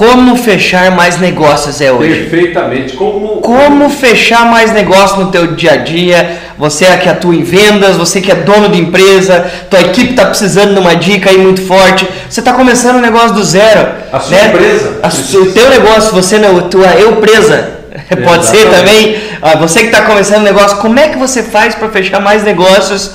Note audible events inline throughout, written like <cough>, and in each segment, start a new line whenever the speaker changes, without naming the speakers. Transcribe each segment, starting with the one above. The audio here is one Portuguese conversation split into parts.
Como fechar mais negócios é hoje?
Perfeitamente. Como,
Como fechar mais negócio no teu dia a dia? Você é que atua em vendas, você que é dono de empresa, tua equipe está precisando de uma dica aí muito forte. Você está começando um negócio do zero.
A sua empresa
A o teu negócio, você não, tua eu presa. <laughs> Pode ser
Exatamente.
também. Ah, Você que está começando um negócio, como é que você faz para fechar mais negócios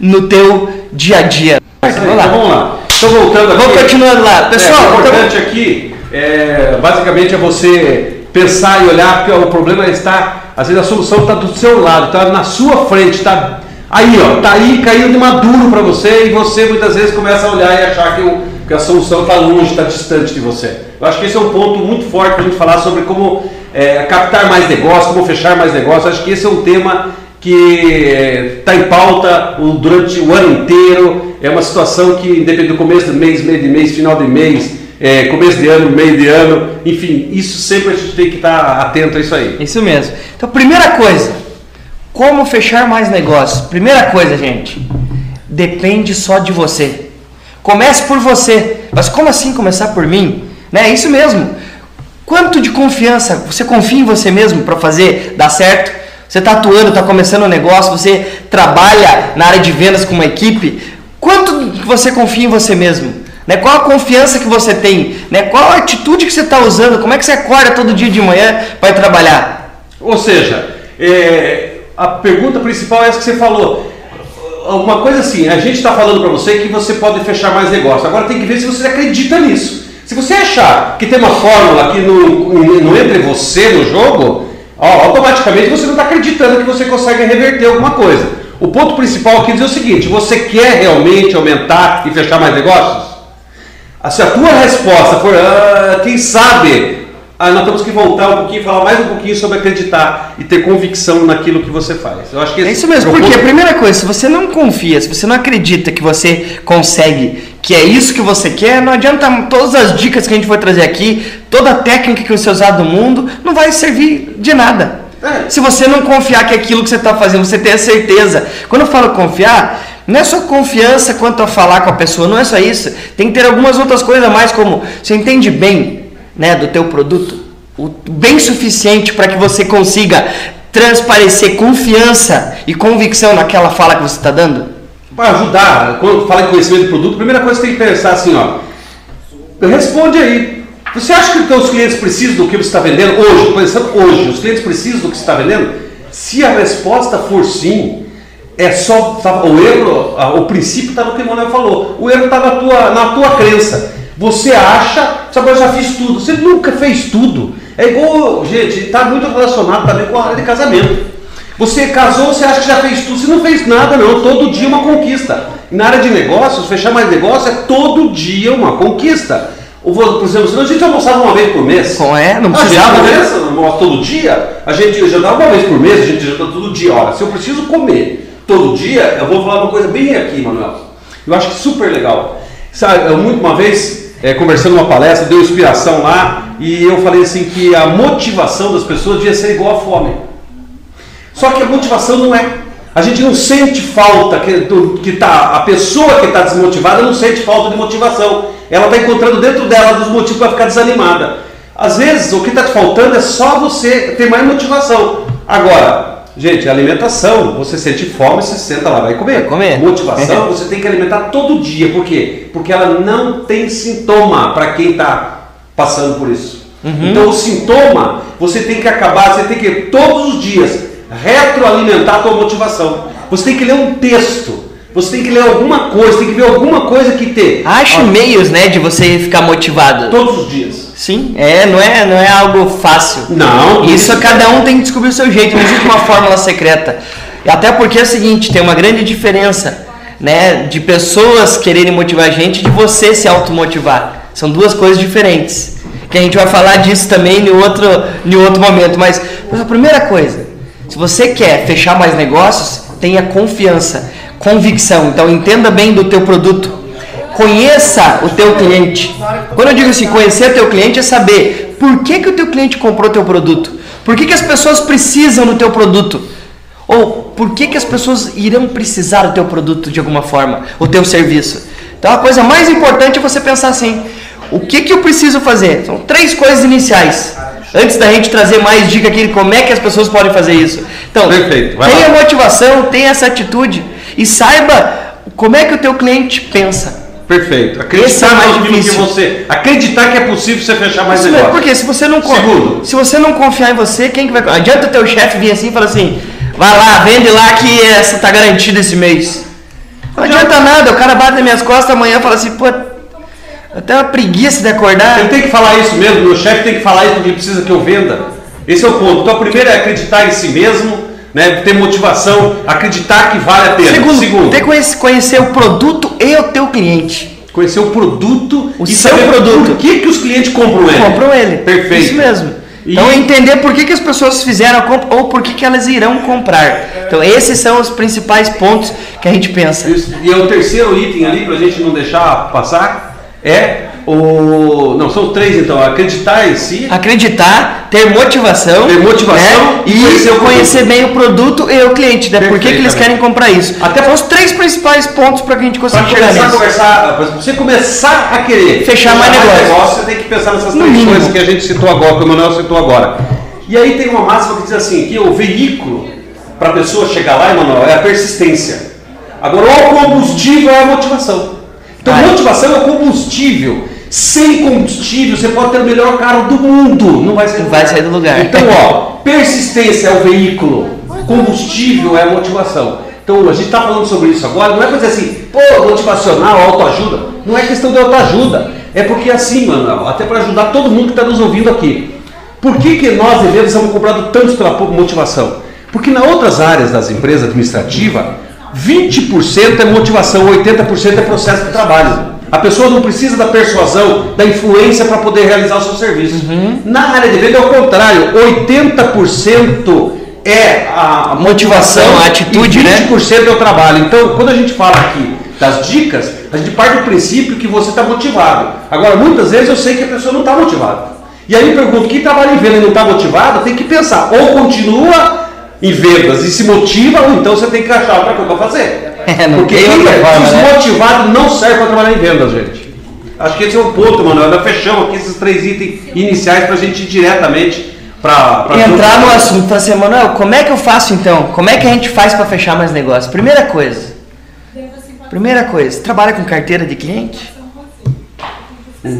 no teu dia a dia?
Aí,
Vamos lá.
Então. Estou voltando aqui.
Vamos continuando lá. Pessoal,
é, o
então-
importante aqui, é, basicamente, é você pensar e olhar, porque o problema está, às vezes a solução está do seu lado, está na sua frente, está aí, ó, está aí caindo maduro para você e você muitas vezes começa a olhar e achar que, o- que a solução está longe, está distante de você. Eu acho que esse é um ponto muito forte para a gente falar sobre como é, captar mais negócio, como fechar mais negócio. Acho que esse é um tema que está em pauta durante o ano inteiro. É uma situação que, independe do começo do mês, meio de mês, final de mês, é, começo de ano, meio de ano, enfim, isso sempre a gente tem que estar atento a isso aí.
Isso mesmo. Então, primeira coisa, como fechar mais negócios? Primeira coisa, gente, depende só de você. Comece por você. Mas como assim começar por mim? Né? Isso mesmo. Quanto de confiança você confia em você mesmo para fazer dar certo? Você está atuando, está começando um negócio, você trabalha na área de vendas com uma equipe. Quanto você confia em você mesmo? Né? Qual a confiança que você tem? Né? Qual a atitude que você está usando? Como é que você acorda todo dia de manhã para trabalhar?
Ou seja, é, a pergunta principal é essa que você falou. Uma coisa assim, a gente está falando para você que você pode fechar mais negócio. Agora tem que ver se você acredita nisso. Se você achar que tem uma fórmula que não, não entra em você no jogo, automaticamente você não está acreditando que você consegue reverter alguma coisa. O ponto principal aqui é o seguinte: você quer realmente aumentar e fechar mais negócios? Se a tua resposta for, ah, quem sabe, ah, nós temos que voltar um pouquinho, falar mais um pouquinho sobre acreditar e ter convicção naquilo que você faz. Eu acho que
É isso mesmo,
é o
porque a primeira coisa, se você não confia, se você não acredita que você consegue, que é isso que você quer, não adianta todas as dicas que a gente vai trazer aqui, toda a técnica que você usar do mundo, não vai servir de nada.
É.
Se você não confiar que aquilo que você está fazendo, você tem a certeza. Quando eu falo confiar, não é só confiança quanto a falar com a pessoa, não é só isso. Tem que ter algumas outras coisas a mais, como você entende bem né, do teu produto, o bem suficiente para que você consiga transparecer confiança e convicção naquela fala que você está dando?
Para ajudar, quando fala em conhecimento do produto, a primeira coisa que tem que pensar assim, ó. Responde aí. Você acha que os teus clientes precisam do que você está vendendo hoje? Pensando hoje, os clientes precisam do que você está vendendo? Se a resposta for sim, é só. tá, o erro, o princípio está no que o Manuel falou. O erro está na tua, na tua crença. Você acha, sabe, eu já fiz tudo. Você nunca fez tudo. É igual, gente, está muito relacionado também com a área de casamento. Você casou, você acha que já fez tudo. Você não fez nada, não. Todo dia uma conquista. E na área de negócios, fechar mais negócio é todo dia uma conquista. Ou, por exemplo, senão a gente almoçava uma vez por mês.
Com é, não
A
precisava,
gente
né?
todo dia, a gente jantava uma vez por mês, a gente janta todo dia. Olha, se eu preciso comer todo dia, eu vou falar uma coisa bem aqui, Manuel. Eu acho que super legal. Sabe, eu muito uma vez, eh, conversando numa palestra, deu inspiração lá, e eu falei assim que a motivação das pessoas devia ser igual à fome. Só que a motivação não é. A gente não sente falta que, do, que tá, a pessoa que está desmotivada não sente falta de motivação. Ela está encontrando dentro dela dos motivos para ficar desanimada. Às vezes o que está te faltando é só você ter mais motivação. Agora, gente, alimentação, você sente fome, você senta lá, vai comer.
Vai comer.
Motivação, <laughs> você tem que alimentar todo dia. Por quê? Porque ela não tem sintoma para quem está passando por isso. Então o sintoma, você tem que acabar, você tem que todos os dias retroalimentar a tua motivação. Você tem que ler um texto, você tem que ler alguma coisa, tem que ver alguma coisa que te
Ache
Ó,
meios, né, de você ficar motivado.
todos os dias.
Sim, é, não é, não é algo fácil.
Não,
Isso cada um tem que descobrir o seu jeito, não existe uma fórmula secreta. E Até porque é o seguinte, tem uma grande diferença, né, de pessoas quererem motivar a gente de você se automotivar. São duas coisas diferentes. Que a gente vai falar disso também em outro, em outro momento. Mas a primeira coisa, se você quer fechar mais negócios, tenha confiança, convicção. Então entenda bem do teu produto. Conheça o teu cliente. Quando eu digo assim, conhecer teu cliente é saber por que, que o teu cliente comprou teu produto. Por que, que as pessoas precisam do teu produto? Ou por que, que as pessoas irão precisar do teu produto de alguma forma, o teu serviço? Então a coisa mais importante é você pensar assim: o que, que eu preciso fazer? São três coisas iniciais. Antes da gente trazer mais dica aqui, como é que as pessoas podem fazer isso. Então,
Perfeito,
tenha motivação, tenha essa atitude e saiba como é que o teu cliente pensa.
Perfeito.
Esse é
Acreditar
mais
naquilo que
difícil.
você. Acreditar que é possível você fechar mais
Isso
negócio.
porque se você não
Segundo.
se você não confiar em você, quem que vai adianta o teu chefe vir assim e falar assim, vai lá, vende lá que essa tá garantida esse mês. Não adianta nada, o cara bate nas minhas costas amanhã e fala assim, pô, até uma preguiça de acordar.
Ele tem que falar isso mesmo, meu chefe tem que falar isso porque ele precisa que eu venda. Esse é o ponto. Então, primeiro é acreditar em si mesmo, né? ter motivação, acreditar que vale a pena.
Segundo, ter que conhece- conhecer o produto e o teu cliente.
conhecer o produto
O
e
seu
saber
produto.
por que, que os clientes compram ele.
Compram ele.
Perfeito.
Isso mesmo.
E-
Então entender por que, que as pessoas fizeram a compra ou por que, que elas irão comprar. Então esses são os principais pontos que a gente pensa.
Isso. E é o terceiro item ali, para a gente não deixar passar, é o. Não, são três então. Acreditar em si.
Acreditar, ter motivação,
Ter motivação
né?
e conhecer
conhecer, bem o produto e o cliente, né? Por que, que eles querem comprar isso.
Até-
são os três principais pontos para que a gente consiga chegar
começar a
nisso.
conversar, para você começar a querer
Fechar mais negócio.
você tem que pensar nessas
No
três
mínimo.
coisas que a gente citou agora, que o Manuel citou agora. E aí tem uma máxima que diz assim, que o veículo para a pessoa chegar lá, Emanuel, é a persistência. Agora, o combustível é a motivação. Então,
Ai.
motivação é o combustível. Sem combustível, você pode ter o melhor carro do mundo. Não vai sair
vai
lugar.
sair do lugar.
Então, ó, persistência é o veículo, combustível é a motivação. Então, a gente está falando sobre isso agora, não é para dizer assim, pô, motivacional, autoajuda. Não é questão de autoajuda. É porque assim, Manuel, até para ajudar todo mundo que está nos ouvindo aqui. Por que, que nós, vendedores, estamos cobrando tanto pela motivação? Porque nas outras áreas das empresas administrativas, 20% é motivação, 80% é processo de trabalho. A pessoa não precisa da persuasão, da influência para poder realizar o seu serviço. Na área de venda é o contrário, 80% é a
Motivação, a atitude,
e
né?
20% é o trabalho. Então, quando a gente fala aqui das dicas, a gente parte do princípio que você está motivado. Agora, muitas vezes eu sei que a pessoa não está motivada. E aí eu pergunto, quem trabalha em venda e não está motivado, tem que pensar, ou continua em vendas e se motiva, ou então você tem que achar outra coisa para fazer. <laughs>
É,
Porque quem é
né?
desmotivado não serve para trabalhar em vendas, gente. Acho que esse é o ponto, Manuel. Nós fechamos aqui esses três itens iniciais para a gente ir diretamente para
Entrar no assunto, falar assim, Manuel, como é que eu faço então? Como é que a gente faz para fechar mais negócios? Primeira coisa, primeira coisa, trabalha com carteira de cliente?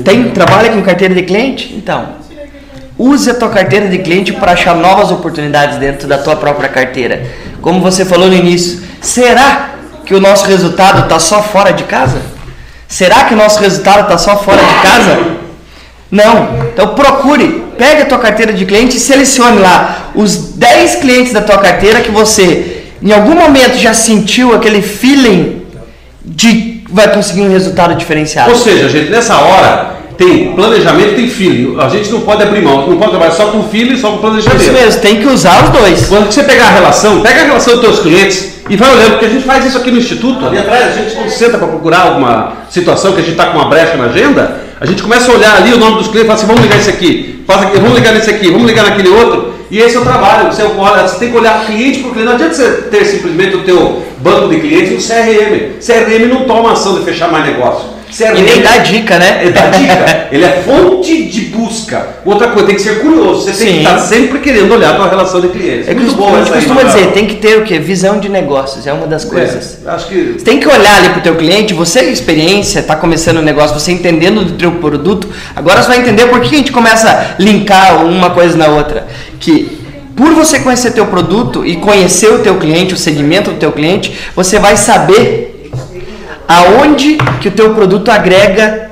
Tem, trabalha com carteira de cliente? Então, use a tua carteira de cliente para achar novas oportunidades dentro da tua própria carteira. Como você falou no início, será que o nosso resultado está só fora de casa? Será que o nosso resultado está só fora de casa? Não. Então procure, pegue a tua carteira de cliente e selecione lá os 10 clientes da tua carteira que você em algum momento já sentiu aquele feeling de vai conseguir um resultado diferenciado.
Ou seja, gente, nessa hora tem planejamento, tem feeling. A gente não pode abrir mão, não pode trabalhar só com feeling, só com planejamento.
Isso mesmo, tem que usar os dois.
Quando você pegar a relação, pega a relação dos teus clientes e vai olhando, porque a gente faz isso aqui no Instituto. Ali atrás, a gente quando senta para procurar alguma situação que a gente está com uma brecha na agenda, a gente começa a olhar ali o nome dos clientes e fala assim, vamos ligar esse aqui, faz aqui, vamos ligar nesse aqui, vamos ligar naquele outro. E esse é o trabalho, você, olha, você tem que olhar cliente por cliente. Não adianta você ter simplesmente o teu banco de clientes no CRM. CRM não toma ação de fechar mais negócio. CRM
E nem dá dica, né?
é da dica. <laughs> Ele é fonte de busca. Outra coisa, tem que ser curioso. Você tem
Sim.
que estar sempre querendo olhar a tua relação de clientes.
É
Muito
a gente
essa aí,
costuma
Manuel.
dizer, tem que ter o quê? Visão de negócios, é uma das coisas.
É, acho que
Você tem que olhar ali pro teu cliente, você com experiência, tá começando o negócio, você entendendo do teu produto, agora você vai entender por que a gente começa a linkar uma coisa na outra. Que por você conhecer teu produto e conhecer o teu cliente, o segmento do teu cliente, você vai saber aonde que o teu produto agrega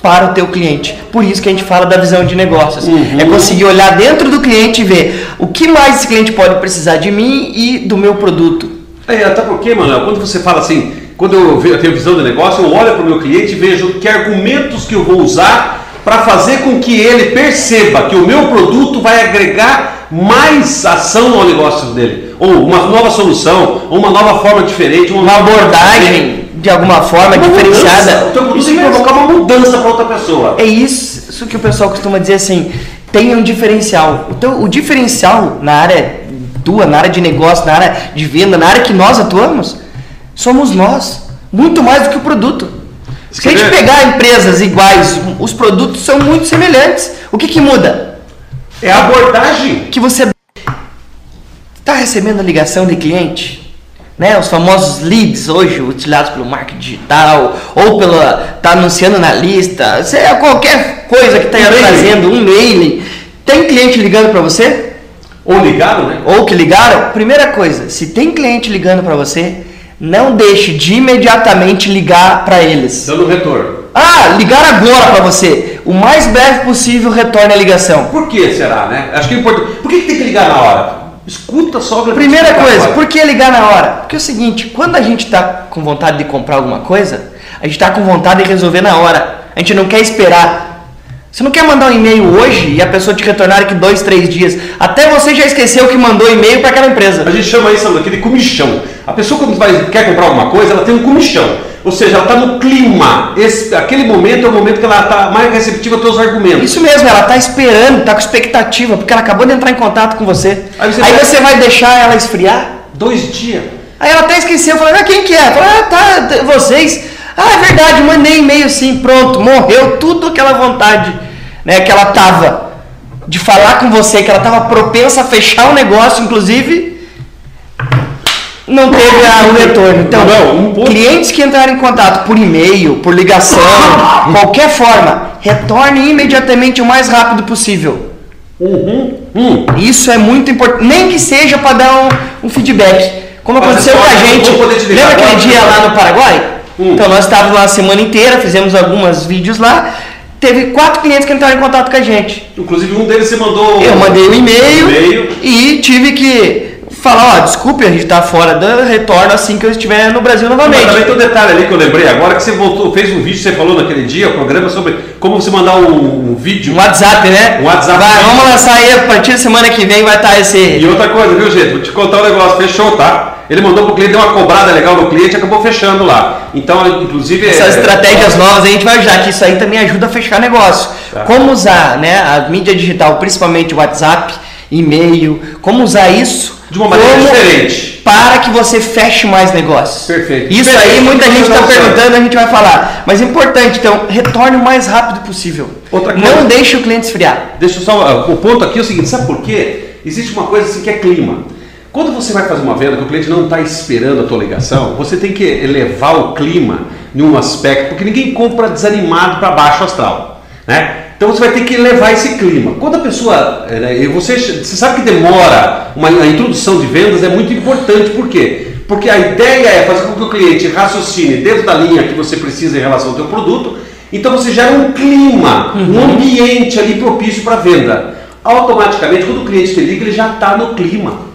para o teu cliente. Por isso que a gente fala da visão de negócios. É conseguir olhar dentro do cliente e ver o que mais esse cliente pode precisar de mim e do meu produto.
É, até porque, Manuel, quando você fala assim, quando eu tenho visão de negócio, eu olho para o meu cliente e vejo que argumentos que eu vou usar para fazer com que ele perceba que o meu produto vai agregar mais ação ao negócio dele. Ou uma nova solução, ou uma nova forma diferente,
Uma abordagem de alguma forma
uma
diferenciada.
mudança. Que
mesmo.
provocar uma mudança para outra pessoa.
É isso, isso que o pessoal costuma dizer assim, tem um diferencial. O, teu, o diferencial na área tua, na área de negócio, na área de venda, na área que nós atuamos, somos nós. Muito mais do que o produto. Se a gente pegar empresas iguais, os produtos são muito semelhantes. O que, que muda?
É a abordagem.
Que você está recebendo ligação de cliente, né? Os famosos leads hoje utilizados pelo marketing digital ou pela tá anunciando na lista, seja qualquer coisa que está
Um mail.
trazendo um mail. Tem cliente ligando para você?
Ou ligaram, né?
ou que ligaram, primeira coisa, se tem cliente ligando para você, não deixe de imediatamente ligar para eles.
Dando retorno.
Ah, ligar agora para você. O mais breve possível retorne a ligação.
Por que será, né? Acho que é importante. Por que, que tem que ligar na hora? Escuta só.
Primeira coisa,
agora.
por que ligar na hora? Porque é o seguinte, quando a gente está com vontade de comprar alguma coisa, a gente está com vontade de resolver na hora. A gente não quer esperar. Você não quer mandar um e-mail hoje e a pessoa te retornar daqui dois, três dias. Até você já esqueceu que mandou e-mail para aquela empresa.
A gente chama isso Sandro, aquele comichão. A pessoa quando vai, quer comprar alguma coisa, ela tem um comichão. Ou seja, ela está no clima. Esse, aquele momento é o momento que ela está mais receptiva aos teus argumentos.
Isso mesmo, ela tá esperando, tá com expectativa, porque ela acabou de entrar em contato com você.
Aí
Aí
você
você,
vai-
vai deixar ela esfriar?
Dois dias.
Aí ela até esqueceu, falou, ah, quem que é? Falou, ah, tá, vocês. Ah, é verdade, mandei e-mail sim, pronto, morreu tudo aquela vontade, né, que ela tava de falar com você, que ela tava propensa a fechar o negócio, inclusive, não teve a- o retorno. Então,
Não,
clientes que entraram em contato por e-mail, por ligação, qualquer forma, retorne imediatamente o mais rápido possível.
Uhum. Hum.
Isso é muito importante, nem que seja para dar um, um feedback. Como
Mas
aconteceu com a gente. Lembra aquele dia lá no Paraguai?
Hum.
Então nós estávamos lá a semana inteira, fizemos alguns vídeos lá. Teve quatro clientes que entraram em contato com a gente.
Inclusive um deles você mandou.
Eu mandei um e-mail
e-mail.
e tive que falar, ó, desculpe, a gente tá fora do retorno assim que eu estiver no Brasil
Mas também
novamente.
tem um detalhe ali que eu lembrei agora que você voltou, fez um vídeo, você falou naquele dia, o programa sobre como você mandar um, um vídeo.
Um WhatsApp, né?
Um WhatsApp.
Vai, vamos lançar aí, a partir da semana que vem vai estar esse.
E outra coisa, viu, gente? Vou te contar um negócio, fechou, tá? Ele mandou pro cliente, deu uma cobrada legal no cliente e acabou fechando lá. Então, inclusive.
Essas
é-
estratégias novas a gente vai usar, que isso aí também ajuda a fechar negócio.
Tá.
Como usar né, a mídia digital, principalmente WhatsApp, e-mail, como usar isso
De uma maneira
como-
diferente.
para que você feche mais negócios.
Perfeito.
Isso
Diferente
aí muita gente está perguntando, a gente vai falar. Mas é importante, então, retorne o mais rápido possível.
Outra coisa-
Não deixe o cliente esfriar.
Deixa só. ah, O ponto aqui é o seguinte: sabe por quê? Existe uma coisa assim que é clima. Quando você vai fazer uma venda que o cliente não está esperando a tua ligação, você tem que elevar o clima em um aspecto, porque ninguém compra desanimado para baixo astral. Né? Então você vai ter que elevar esse clima. Quando a pessoa. eh, né, você, você sabe que demora, uma, a introdução de vendas é muito importante, por quê? Porque a ideia é fazer com que o cliente raciocine dentro da linha que você precisa em relação ao teu produto, então você gera um clima, um ambiente ali propício para venda. Automaticamente, quando o cliente te liga, ele já está no clima.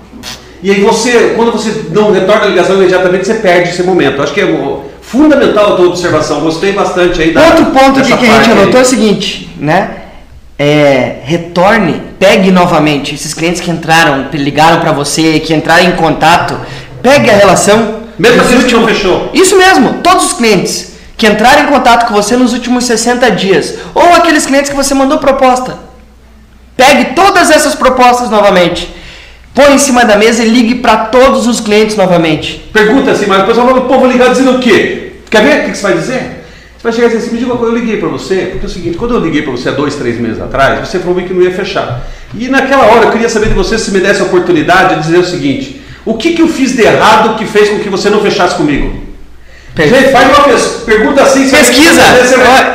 E aí você, quando você não retorna a ligação imediatamente, você perde esse momento. Acho que é fundamental a tua observação. Gostei bastante aí da
Outro ponto aqui
dessa
que a gente
aí.
anotou é o seguinte, né? É, retorne, pegue novamente esses clientes que entraram, que ligaram para você, que entraram em contato, pegue a relação.
Mesmo aqueles que não
últimos-
fechou.
Isso mesmo, todos os clientes que entraram em contato com você nos últimos 60 dias, ou aqueles clientes que você mandou proposta. Pegue todas essas propostas novamente, põe em cima da mesa e ligue para todos os clientes novamente.
Pergunta assim, mas o pessoal fala, pô, vou ligar dizendo o quê? Quer ver o que você vai dizer? Você vai chegar e dizer assim, me diga uma coisa, eu liguei para você, porque é o seguinte, quando eu liguei para você há dois, três meses atrás, você falou que não ia fechar. E naquela hora eu queria saber de você se me desse a oportunidade de dizer o seguinte, o que, que eu fiz de errado que fez com que você não fechasse comigo? Gente, faz uma pergunta assim. você-
Pesquisa!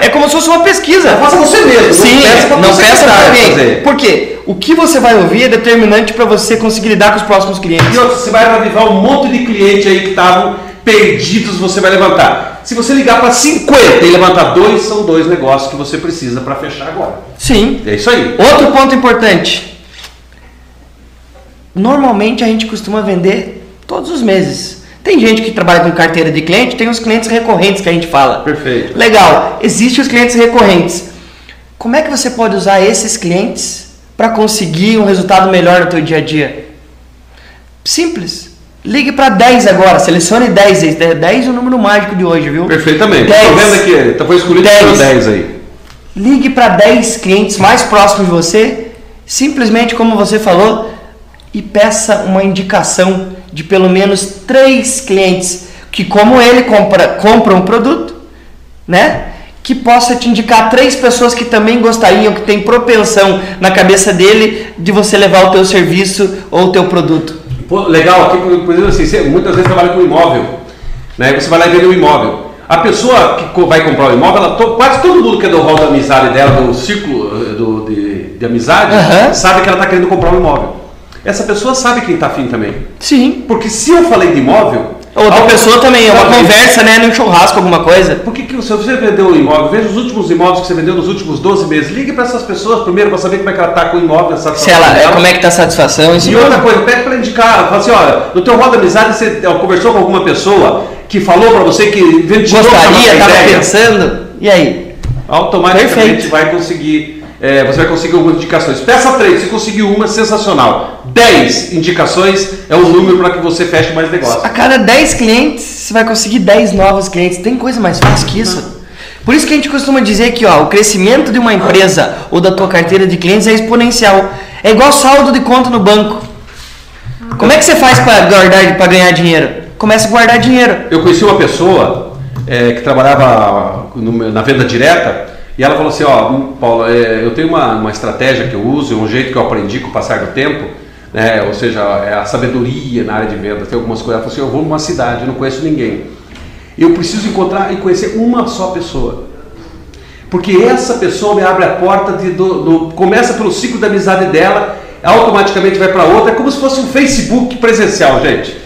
É como se fosse uma pesquisa.
Faça você mesmo.
Sim,
não peça
para alguém. Por quê? O que você vai ouvir é determinante para você conseguir lidar com os próximos clientes.
E outra, você vai avivar um monte de cliente aí que estavam perdidos, você vai levantar. Se você ligar para 50 e levantar dois, são dois negócios que você precisa para fechar agora.
Sim.
É isso aí.
Outro ponto importante. Normalmente a gente costuma vender todos os meses. Tem gente que trabalha com carteira de cliente, tem os clientes recorrentes que a gente fala.
Perfeito.
Legal. Existem os clientes recorrentes. Como é que você pode usar esses clientes para conseguir um resultado melhor no teu dia a dia? Simples. Ligue para 10 agora, selecione 10. 10 é o número mágico de hoje, viu?
Perfeitamente.
10.
Estou vendo aqui, tá- foi escolhido
Dez.
por 10 aí.
Ligue para 10 clientes mais próximos de você, simplesmente como você falou, e peça uma indicação de pelo menos 3 clientes que, como ele, compra, compram o produto né? Que possa te indicar três pessoas que também gostariam, que tem propensão na cabeça dele de você levar o teu serviço ou o teu produto.
Pô, legal, aqui, por exemplo, assim, você muitas vezes trabalha com imóvel, né? Você vai lá e vende um imóvel. A pessoa que vai comprar o imóvel, ela, quase todo mundo que é do rol da amizade dela, do círculo eh, do, de, de amizade,
Aham.
sabe que ela está querendo comprar um imóvel. Essa pessoa sabe quem está afim também.
Sim.
Porque se eu falei de imóvel.
Outra pessoa também, é uma conversa, né? Num churrasco, alguma coisa.
Por que, que se você vendeu um imóvel, veja os últimos imóveis que você vendeu nos últimos 12 meses, ligue para essas pessoas primeiro para saber como é que ela está com o imóvel,
Se ela, é, como é que tá a satisfação? Isso
E outra coisa, pede para indicar, fala assim, olha, no teu roda amizade você conversou com alguma pessoa que falou para você que ventilou
gostaria,
essa
tava
ideia,
pensando. E aí?
automaticamente
Perfeito.
vai conseguir, é, você vai conseguir algumas indicações. Peça 3, se conseguiu uma, sensacional. 10 indicações é o número para que você feche mais negócio.
A cada 10 clientes, você vai conseguir 10 novos clientes. Tem coisa mais fácil que isso? Por isso que a gente costuma dizer que ó, o crescimento de uma empresa ou da tua carteira de clientes é exponencial. É igual saldo de conta no banco. Como é que você faz para guardar, para ganhar dinheiro? Começa a guardar dinheiro.
Eu conheci uma pessoa é, que trabalhava na venda direta e ela falou assim, ó, Paulo, é, eu tenho uma, uma estratégia que eu uso, um jeito que eu aprendi com o passar do tempo, né, ou seja, é a sabedoria na área de vendas, tem algumas coisas. Ela falou assim, eu vou numa cidade, não conheço ninguém. Eu preciso encontrar e conhecer uma só pessoa. Porque essa pessoa me abre a porta de, do, do- começa pelo ciclo da amizade dela, automaticamente vai para outra, é como se fosse um Facebook presencial, gente.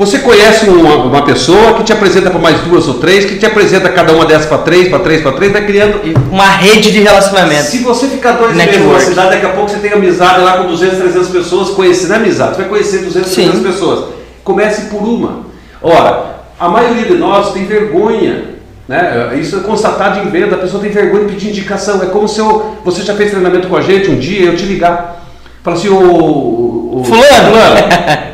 Você conhece uma, uma pessoa que te apresenta para mais duas ou três, que te apresenta cada uma dessas para três, para três, para três, vai criando.
Uma rede de relacionamento.
Se você ficar dois meses numa cidade, daqui a pouco você tem amizade lá com 200, 300 pessoas, conhecendo amizade, você vai conhecer 200,
Sim.
300 pessoas. Comece por uma. Ora, a maioria de nós tem vergonha, né? Isso é constatado em venda, a pessoa tem vergonha de pedir indicação. É como se eu, você já fez treinamento com a gente um dia, eu te ligar, falar assim, ô, ô, ô,
Fulano.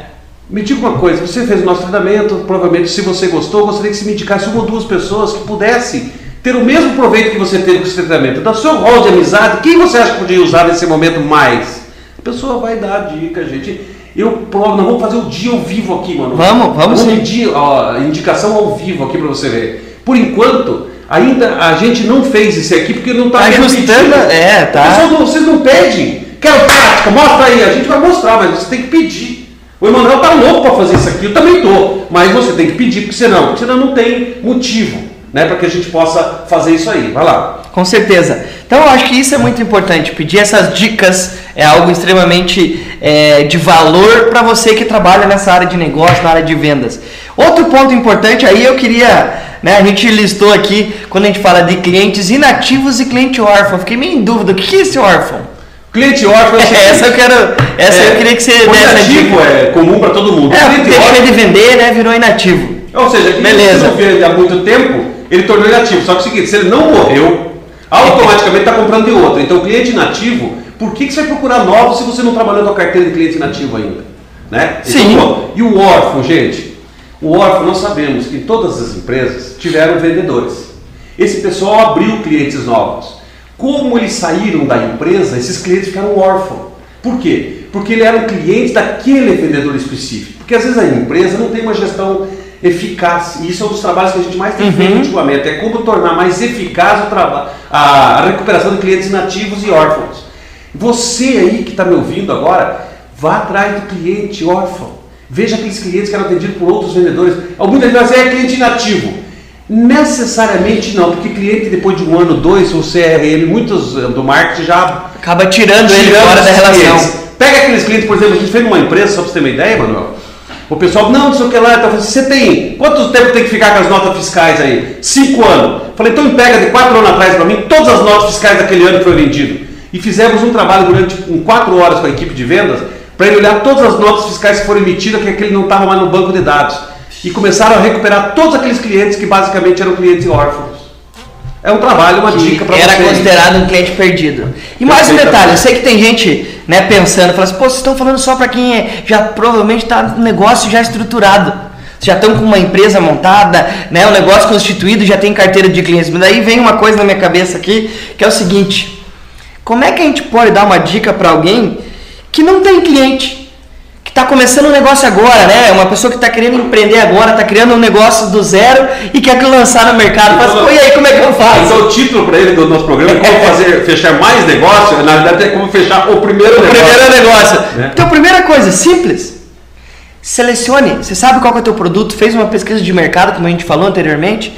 Me diga uma coisa, você fez o nosso treinamento, provavelmente se você gostou, gostaria que se me indicasse uma ou duas pessoas que pudessem ter o mesmo proveito que você teve com esse treinamento. Da seu rol de amizade, quem você acha que podia usar nesse momento mais? A pessoa vai dar a dica, gente. Eu provo, nós vamos fazer o dia ao vivo aqui, mano.
Vamos, vamos
Vamos
sim.
ó, a indicação ao vivo aqui para você ver. Por enquanto, ainda a gente não fez isso aqui porque não está
Tá ajustando, é, tá.
Pessoal, vocês não pedem. Quero prática, mostra aí. A gente vai mostrar, mas você tem que pedir. O Emanuel tá louco para fazer isso aqui, eu também tô. Mas você tem que pedir, porque senão, senão não tem motivo, né, para que a gente possa fazer isso aí. Vai lá.
Com certeza. Então eu acho que isso é muito importante. Pedir essas dicas é algo extremamente é, de valor para você que trabalha nessa área de negócio, na área de vendas. Outro ponto importante aí eu queria, né, a gente listou aqui quando a gente fala de clientes inativos e cliente órfão. Fiquei meio em dúvida, o que é esse órfão?
Cliente órfão é
essa eu quero, essa eu queria que você desse
inativo é comum para todo mundo.
É,
cliente
deixou de vender, né, virou inativo.
ou seja,
Beleza.
que não vende há muito tempo, ele tornou inativo. Só que é o seguinte, se ele não morreu, automaticamente está comprando de outro. Então, cliente inativo, por que, que você vai procurar novos se você não trabalhou com a carteira de cliente inativo ainda? Né?
Sim.
Então, pô, e o órfão, gente? O órfão, nós sabemos que todas as empresas tiveram vendedores. Esse pessoal abriu clientes novos. Como eles saíram da empresa, esses clientes ficaram órfãos. Por quê? Porque ele era um cliente daquele vendedor específico. Porque às vezes a empresa não tem uma gestão eficaz. E isso é um dos trabalhos que a gente mais tem feito
Uhum.
ultimamente. É como tornar mais eficaz o traba- a, recuperação de clientes inativos e órfãos. Você aí que está me ouvindo agora, vá atrás do cliente órfão. Veja aqueles clientes que eram atendidos por outros vendedores. Alguns deles dizer, é cliente inativo. Necessariamente não, porque cliente depois de um ano, dois, o CRM, muitos eh, do marketing já
Acaba tirando, ele fora da relação.
clientes. Pega aqueles clientes, por exemplo, a gente fez numa empresa, só para você ter uma ideia, Manuel. O pessoal, não, não sei o que lá, então, você tem, quanto tempo tem que ficar com as notas fiscais aí? Cinco anos. Falei, então pega de quatro anos atrás para mim todas as notas fiscais daquele ano que foi vendido. E fizemos um trabalho durante um, quatro horas com a equipe de vendas para ele olhar todas as notas fiscais que foram emitidas, que aquele não estava mais no banco de dados. E começaram a recuperar todos aqueles clientes que basicamente eram clientes órfãos. É um trabalho, uma dica para
era
vocês.
considerado um cliente perdido. E mais um detalhe, eu sei que tem gente né, pensando, fala assim, pô, vocês estão falando só para quem é- já provavelmente está no negócio já estruturado. Já estão com uma empresa montada, né, um negócio constituído, já tem carteira de clientes. Mas daí vem uma coisa na minha cabeça aqui, que é o seguinte: como é que a gente pode dar uma dica para alguém que não tem cliente, está começando um negócio agora, né? Uma pessoa que está querendo empreender agora, está criando um negócio do zero e quer lançar no mercado. Mas, pô, e aí, como é que eu faço?
Então, o título para ele do nosso programa é como fazer, fechar mais negócio. Na verdade, é como fechar o primeiro
o
negócio.
primeiro negócio. Né? Então, primeira coisa, simples. Selecione. Você sabe qual é o teu produto? Fez uma pesquisa de mercado, como a gente falou anteriormente.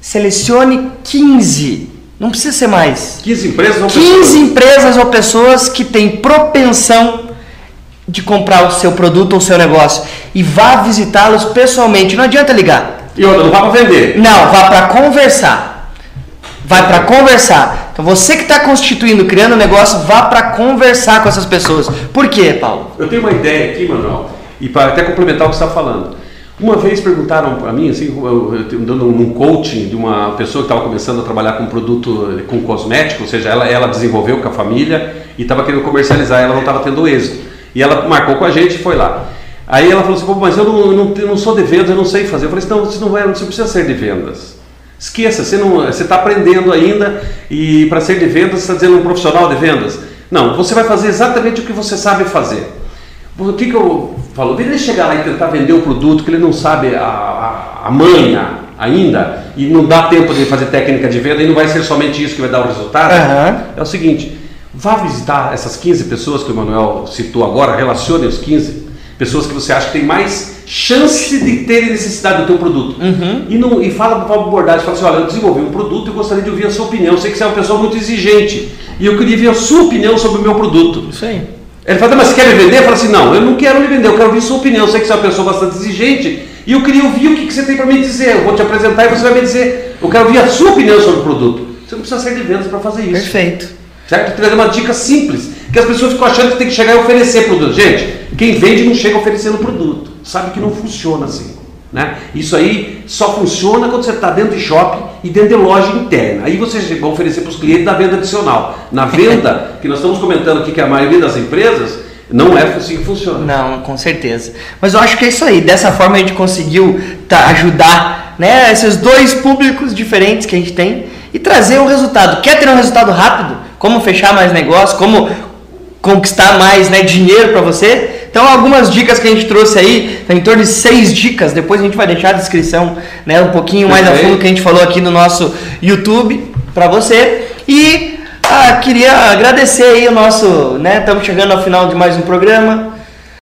Selecione 15 não precisa ser mais.
15 empresas ou
15 pessoas? empresas ou pessoas que têm propensão de comprar o seu produto ou o seu negócio. E vá visitá-los pessoalmente. Não adianta ligar.
E outra, não vá para vender.
Não, vá para conversar. Vai para conversar. Então você que está constituindo, criando um negócio, vá para conversar com essas pessoas. Por quê, Paulo?
Eu tenho uma ideia aqui, Manuel, e para até complementar o que você está falando. Uma vez perguntaram para mim, assim, eu, eu, dando um coaching de uma pessoa que estava começando a trabalhar com produto com cosmético, ou seja, ela, ela desenvolveu com a família e estava querendo comercializar, ela não estava tendo êxito. E ela marcou com a gente e foi lá. Aí ela falou assim, mas eu não, eu não, eu não sou de vendas, eu não sei fazer. Eu falei assim, não, você não, vai, você precisa ser de vendas. Esqueça, você você está aprendendo ainda e para ser de vendas você está dizendo um profissional de vendas. Não, você vai fazer exatamente o que você sabe fazer. O que, que eu falo? Ele chegar lá e tentar vender o produto que ele não sabe a, a, a manha ainda e não dá tempo de fazer técnica de venda e não vai ser somente isso que vai dar o resultado. Uhum. É o seguinte, vá visitar essas 15 pessoas que o Manuel citou agora, relacione os 15 pessoas que você acha que tem mais chance de ter necessidade do teu produto. Uhum. E, não, e fala para o abordagem, fala assim, olha, eu desenvolvi um produto e gostaria de ouvir a sua opinião. Eu sei que você é uma pessoa muito exigente e eu queria ver a sua opinião sobre o meu produto.
Isso aí.
Ele fala, mas você quer me vender? Eu falo assim, não, eu não quero me vender, eu quero ouvir sua opinião. Eu sei que você é uma pessoa bastante exigente e eu queria ouvir o que, você tem para me dizer. Eu vou te apresentar e você vai me dizer. Eu quero ouvir a sua opinião sobre o produto. Você não precisa ser de vendas para fazer isso.
Perfeito.
Certo? Trazer uma dica simples, que as pessoas ficam achando que tem que chegar e oferecer produto. Gente, quem vende não chega oferecendo produto. Sabe que não funciona assim. Né? Isso aí só funciona quando você está dentro de shopping e dentro de loja interna. Aí você vai oferecer para os clientes da venda adicional. Na <laughs> venda, que nós estamos comentando aqui que a maioria das empresas não é assim que funciona.
Não, com certeza. Mas eu acho que é isso aí. Dessa forma a gente conseguiu tá, ajudar né, esses dois públicos diferentes que a gente tem e trazer um resultado. Quer ter um resultado rápido? Como fechar mais negócio? Como conquistar mais né, dinheiro para você? Então, algumas dicas que a gente trouxe aí, em torno de seis dicas. Depois a gente vai deixar a descrição né, um pouquinho mais a fundo que a gente falou aqui no nosso YouTube para você. E ah, queria agradecer aí o nosso, né? Estamos chegando ao final de mais um programa.